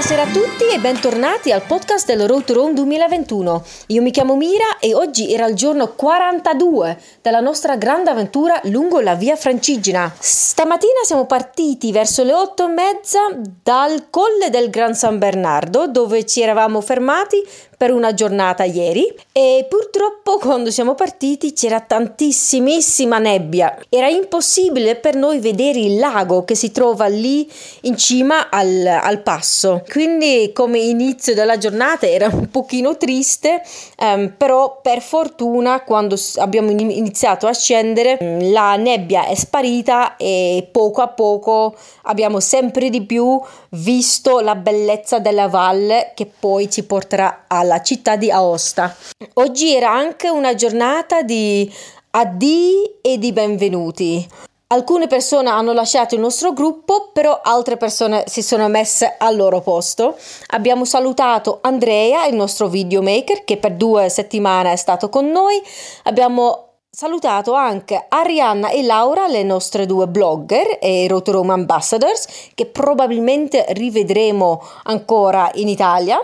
Buonasera a tutti e bentornati al podcast del Road to Rome 2021. Io mi chiamo Mira e oggi era il giorno 42 della nostra grande avventura lungo la via Francigena. Stamattina siamo partiti verso le 8 e mezza dal colle del Gran San Bernardo dove ci eravamo fermati per una giornata ieri e purtroppo quando siamo partiti c'era tantissimissima nebbia. Era impossibile per noi vedere il lago che si trova lì in cima al, al passo. Quindi come inizio della giornata era un pochino triste, ehm, però per fortuna quando abbiamo iniziato a scendere mm, la nebbia è sparita e poco a poco abbiamo sempre di più visto la bellezza della valle che poi ci porterà alla alla città di Aosta. Oggi era anche una giornata di addii e di benvenuti. Alcune persone hanno lasciato il nostro gruppo, però altre persone si sono messe al loro posto. Abbiamo salutato Andrea, il nostro videomaker, che per due settimane è stato con noi. Abbiamo salutato anche Arianna e Laura, le nostre due blogger e Rotorome Ambassadors, che probabilmente rivedremo ancora in Italia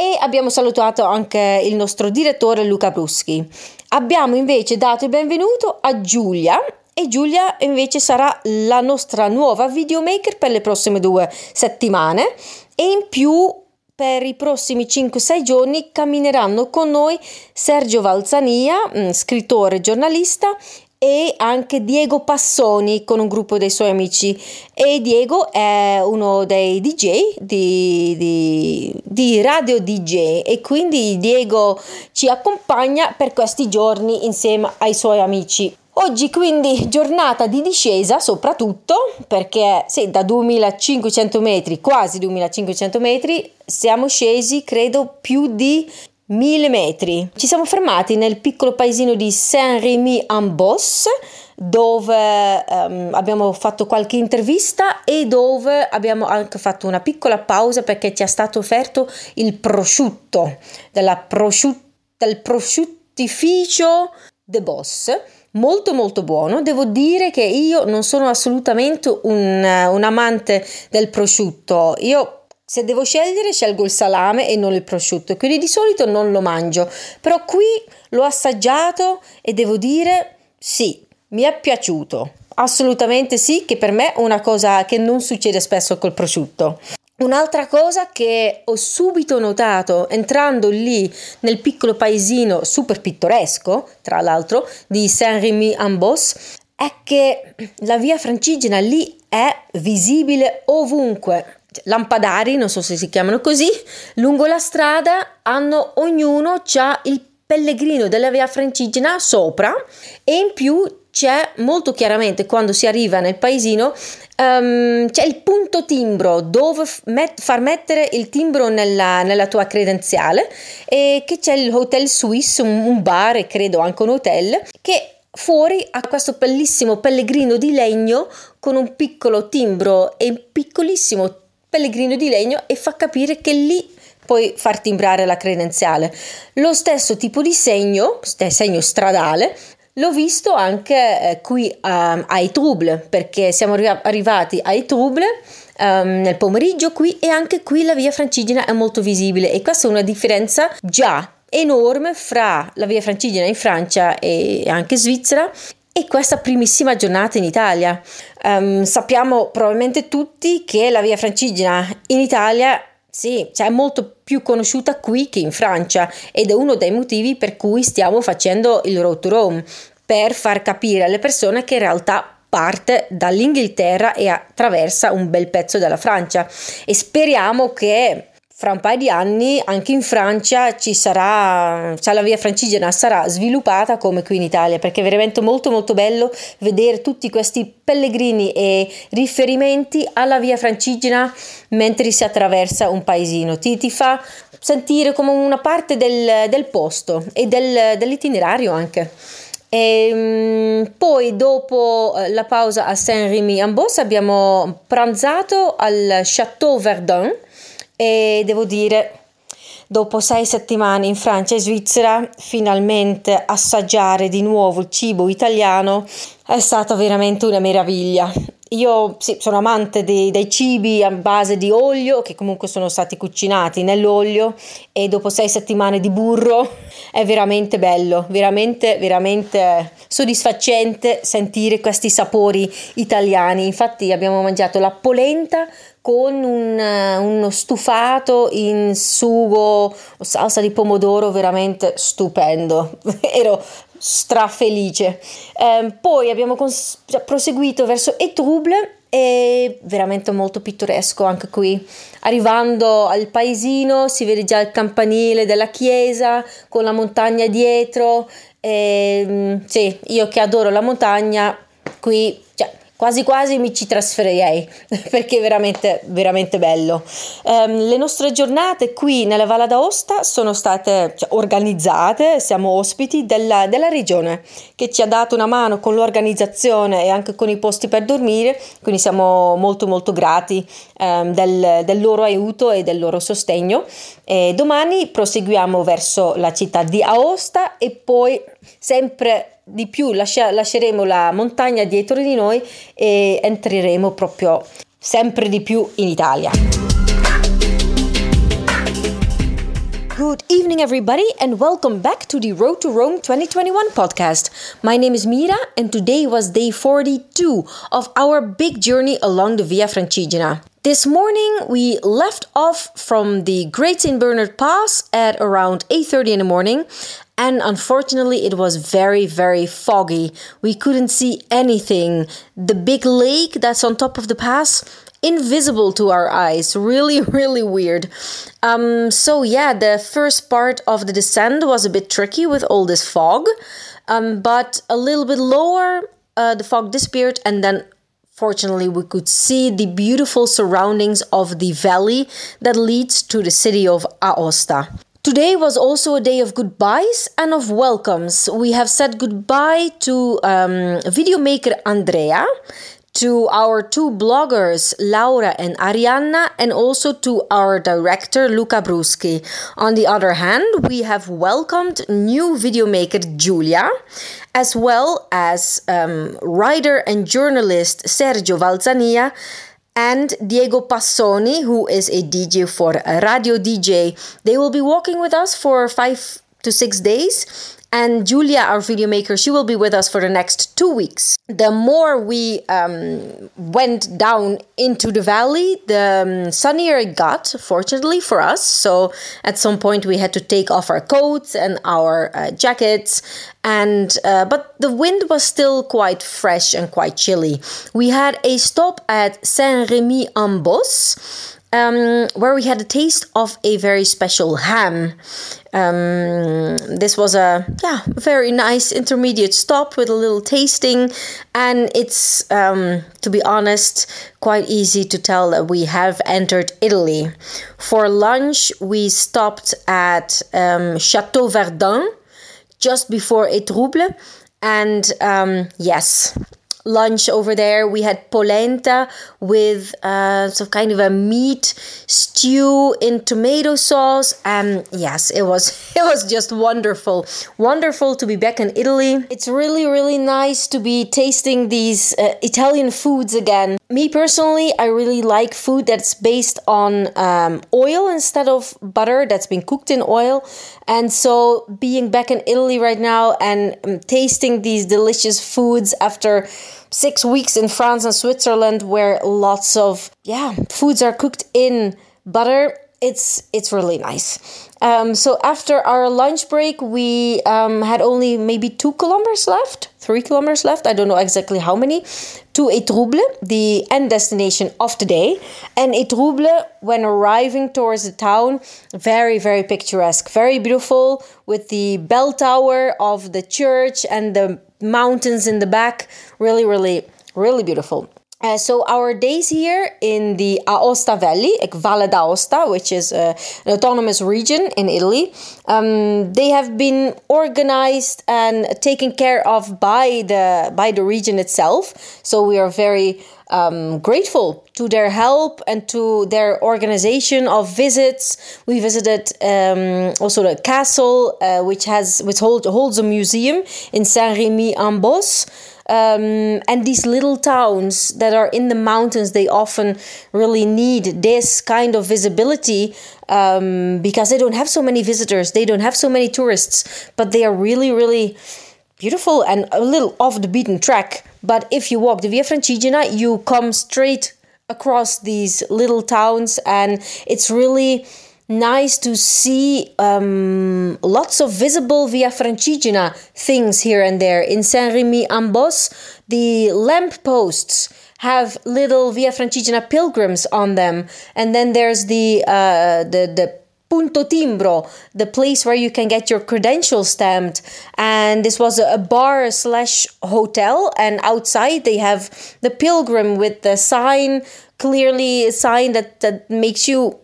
e abbiamo salutato anche il nostro direttore Luca Bruschi. Abbiamo invece dato il benvenuto a Giulia e Giulia invece sarà la nostra nuova videomaker per le prossime due settimane e in più per i prossimi 5-6 giorni cammineranno con noi Sergio Valzania, mm, scrittore e giornalista, e anche Diego Passoni con un gruppo dei suoi amici e Diego è uno dei DJ di, di, di, Radio DJ e quindi Diego ci accompagna per questi giorni insieme ai suoi amici. Oggi quindi giornata di discesa soprattutto perché sì, da 2500 metri, quasi 2500 metri, siamo scesi credo più di mille metri. Ci siamo fermati nel piccolo paesino di Saint-Rémy-en-Bosse dove um, abbiamo fatto qualche intervista e dove abbiamo anche fatto una piccola pausa perché ci è stato offerto il prosciutto prosciut- del prosciuttificio De Boss molto molto buono. Devo dire che io non sono assolutamente un, un amante del prosciutto. Io se devo scegliere, scelgo il salame e non il prosciutto, quindi di solito non lo mangio, però qui l'ho assaggiato e devo dire sì, mi è piaciuto. Assolutamente sì, che per me è una cosa che non succede spesso col prosciutto. Un'altra cosa che ho subito notato entrando lì nel piccolo paesino super pittoresco, tra l'altro, di Saint-Rémy-en-Bosse, è che la via Francigena lì è visibile ovunque lampadari, non so se si chiamano così, lungo la strada hanno ognuno c'ha il pellegrino della via Francigena sopra e in più c'è molto chiaramente quando si arriva nel paesino um, c'è il punto timbro dove met- far mettere il timbro nella, nella, tua credenziale e che c'è il Hotel Swiss, un, un bar e credo anche un hotel che fuori ha questo bellissimo pellegrino di legno con un piccolo timbro e un piccolissimo pellegrino di legno e fa capire che lì puoi far timbrare la credenziale. Lo stesso tipo di segno, segno stradale, l'ho visto anche eh, qui um, a Etruble, perché siamo arrivati a Etruble um, nel pomeriggio qui e anche qui la via Francigena è molto visibile e questa è una differenza già enorme fra la via Francigena in Francia e anche Svizzera e questa primissima giornata in Italia. Um, sappiamo probabilmente tutti che la via Francigena in Italia sì, cioè è molto più conosciuta qui che in Francia ed è uno dei motivi per cui stiamo facendo il Road to Rome, per far capire alle persone che in realtà parte dall'Inghilterra e attraversa un bel pezzo della Francia e speriamo che fra un paio di anni anche in Francia ci sarà, cioè la via francigena sarà sviluppata come qui in Italia perché è veramente molto molto bello vedere tutti questi pellegrini e riferimenti alla via francigena mentre si attraversa un paesino, ti, ti fa sentire come una parte del, del posto e del, dell'itinerario anche. E, ehm, poi dopo eh, la pausa a Saint-Rémy-en-Bosse abbiamo pranzato al Château Verdun e devo dire dopo sei settimane in Francia e Svizzera finalmente assaggiare di nuovo il cibo italiano è stata veramente una meraviglia io sì, sono amante dei, dei, cibi a base di olio che comunque sono stati cucinati nell'olio e dopo sei settimane di burro è veramente bello, veramente, veramente soddisfacente sentire questi sapori italiani. Infatti abbiamo mangiato la polenta con un, uno stufato in sugo salsa di pomodoro veramente stupendo. Ero strafelice. Eh, poi abbiamo cons- proseguito verso Etruble e veramente molto pittoresco anche qui. Arrivando al paesino si vede già il campanile della chiesa con la montagna dietro. E, ehm, sì, io che adoro la montagna, qui cioè, quasi quasi mi ci trasferirei perché è veramente veramente bello. Um, le nostre giornate qui nella Valle d'Aosta sono state cioè, organizzate siamo ospiti della, della, regione che ci ha dato una mano con l'organizzazione e anche con i posti per dormire quindi siamo molto molto grati um, del, del, loro aiuto e del loro sostegno. E domani proseguiamo verso la città di Aosta e poi sempre di più lascia, lasceremo la montagna dietro di noi e entreremo proprio sempre di più in Italia. Good evening, everybody, and welcome back to the Road to Rome 2021 podcast. My name is Mira, and today was day 42 of our big journey along the Via Francigena. This morning we left off from the Great St. Bernard Pass at around 8:30 in the morning and unfortunately it was very very foggy. We couldn't see anything. The big lake that's on top of the pass invisible to our eyes really really weird um, so yeah the first part of the descent was a bit tricky with all this fog um, but a little bit lower uh, the fog disappeared and then Fortunately, we could see the beautiful surroundings of the valley that leads to the city of Aosta. Today was also a day of goodbyes and of welcomes. We have said goodbye to um, video maker Andrea, to our two bloggers, Laura and Arianna, and also to our director, Luca Bruschi. On the other hand, we have welcomed new video maker Giulia, as well as um, writer and journalist Sergio Valzania and Diego Passoni, who is a DJ for Radio DJ. They will be walking with us for five to six days and Julia, our video maker, she will be with us for the next two weeks. The more we um, went down into the valley, the um, sunnier it got, fortunately for us. So at some point we had to take off our coats and our uh, jackets, and uh, but the wind was still quite fresh and quite chilly. We had a stop at Saint Remy en Bos um, where we had a taste of a very special ham. Um, this was a yeah very nice intermediate stop with a little tasting, and it's um, to be honest quite easy to tell that we have entered Italy. For lunch, we stopped at um, Chateau Verdun just before Etrouble, and um, yes lunch over there. We had polenta with uh, some kind of a meat stew in tomato sauce. And yes, it was it was just wonderful, wonderful to be back in Italy. It's really really nice to be tasting these uh, Italian foods again. Me personally, I really like food that's based on um, oil instead of butter that's been cooked in oil. And so, being back in Italy right now and um, tasting these delicious foods after six weeks in France and Switzerland where lots of yeah foods are cooked in butter. It's it's really nice. Um, so after our lunch break, we um, had only maybe two kilometers left, three kilometers left. I don't know exactly how many to Etrouble, the end destination of today. And Etrouble, when arriving towards the town, very very picturesque, very beautiful with the bell tower of the church and the mountains in the back. Really, really, really beautiful. Uh, so our days here in the Aosta Valley, Valle d'Aosta, which is uh, an autonomous region in Italy, um, they have been organized and taken care of by the by the region itself. So we are very um, grateful to their help and to their organization of visits. We visited um, also the castle, uh, which has which hold, holds a museum in Saint Remy en Bos. Um, and these little towns that are in the mountains, they often really need this kind of visibility um, because they don't have so many visitors, they don't have so many tourists, but they are really, really beautiful and a little off the beaten track. But if you walk the Via Francigena, you come straight across these little towns, and it's really nice to see um, lots of visible Via Francigena things here and there. In Saint Remy en Bos, the lamp posts have little Via Francigena pilgrims on them, and then there's the uh, the the Punto Timbro, the place where you can get your credentials stamped. And this was a bar slash hotel, and outside they have the pilgrim with the sign, clearly a sign that, that makes you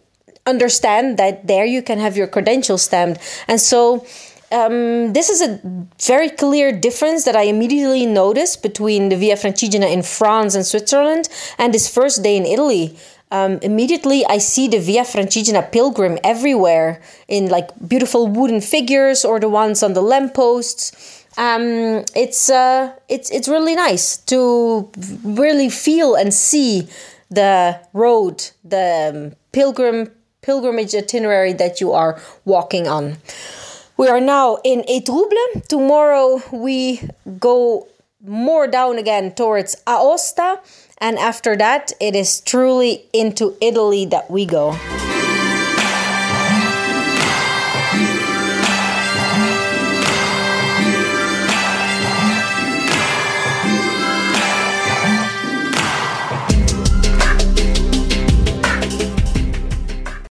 understand that there you can have your credentials stamped. And so um, this is a very clear difference that I immediately noticed between the Via Francigena in France and Switzerland and this first day in Italy um, immediately I see the Via Francigena pilgrim everywhere in like beautiful wooden figures or the ones on the lampposts. Um, it's uh, it's it's really nice to really feel and see the road, the um, pilgrim pilgrimage itinerary that you are walking on. We are now in Etruble. Tomorrow we go more down again towards Aosta and after that, it is truly into Italy that we go.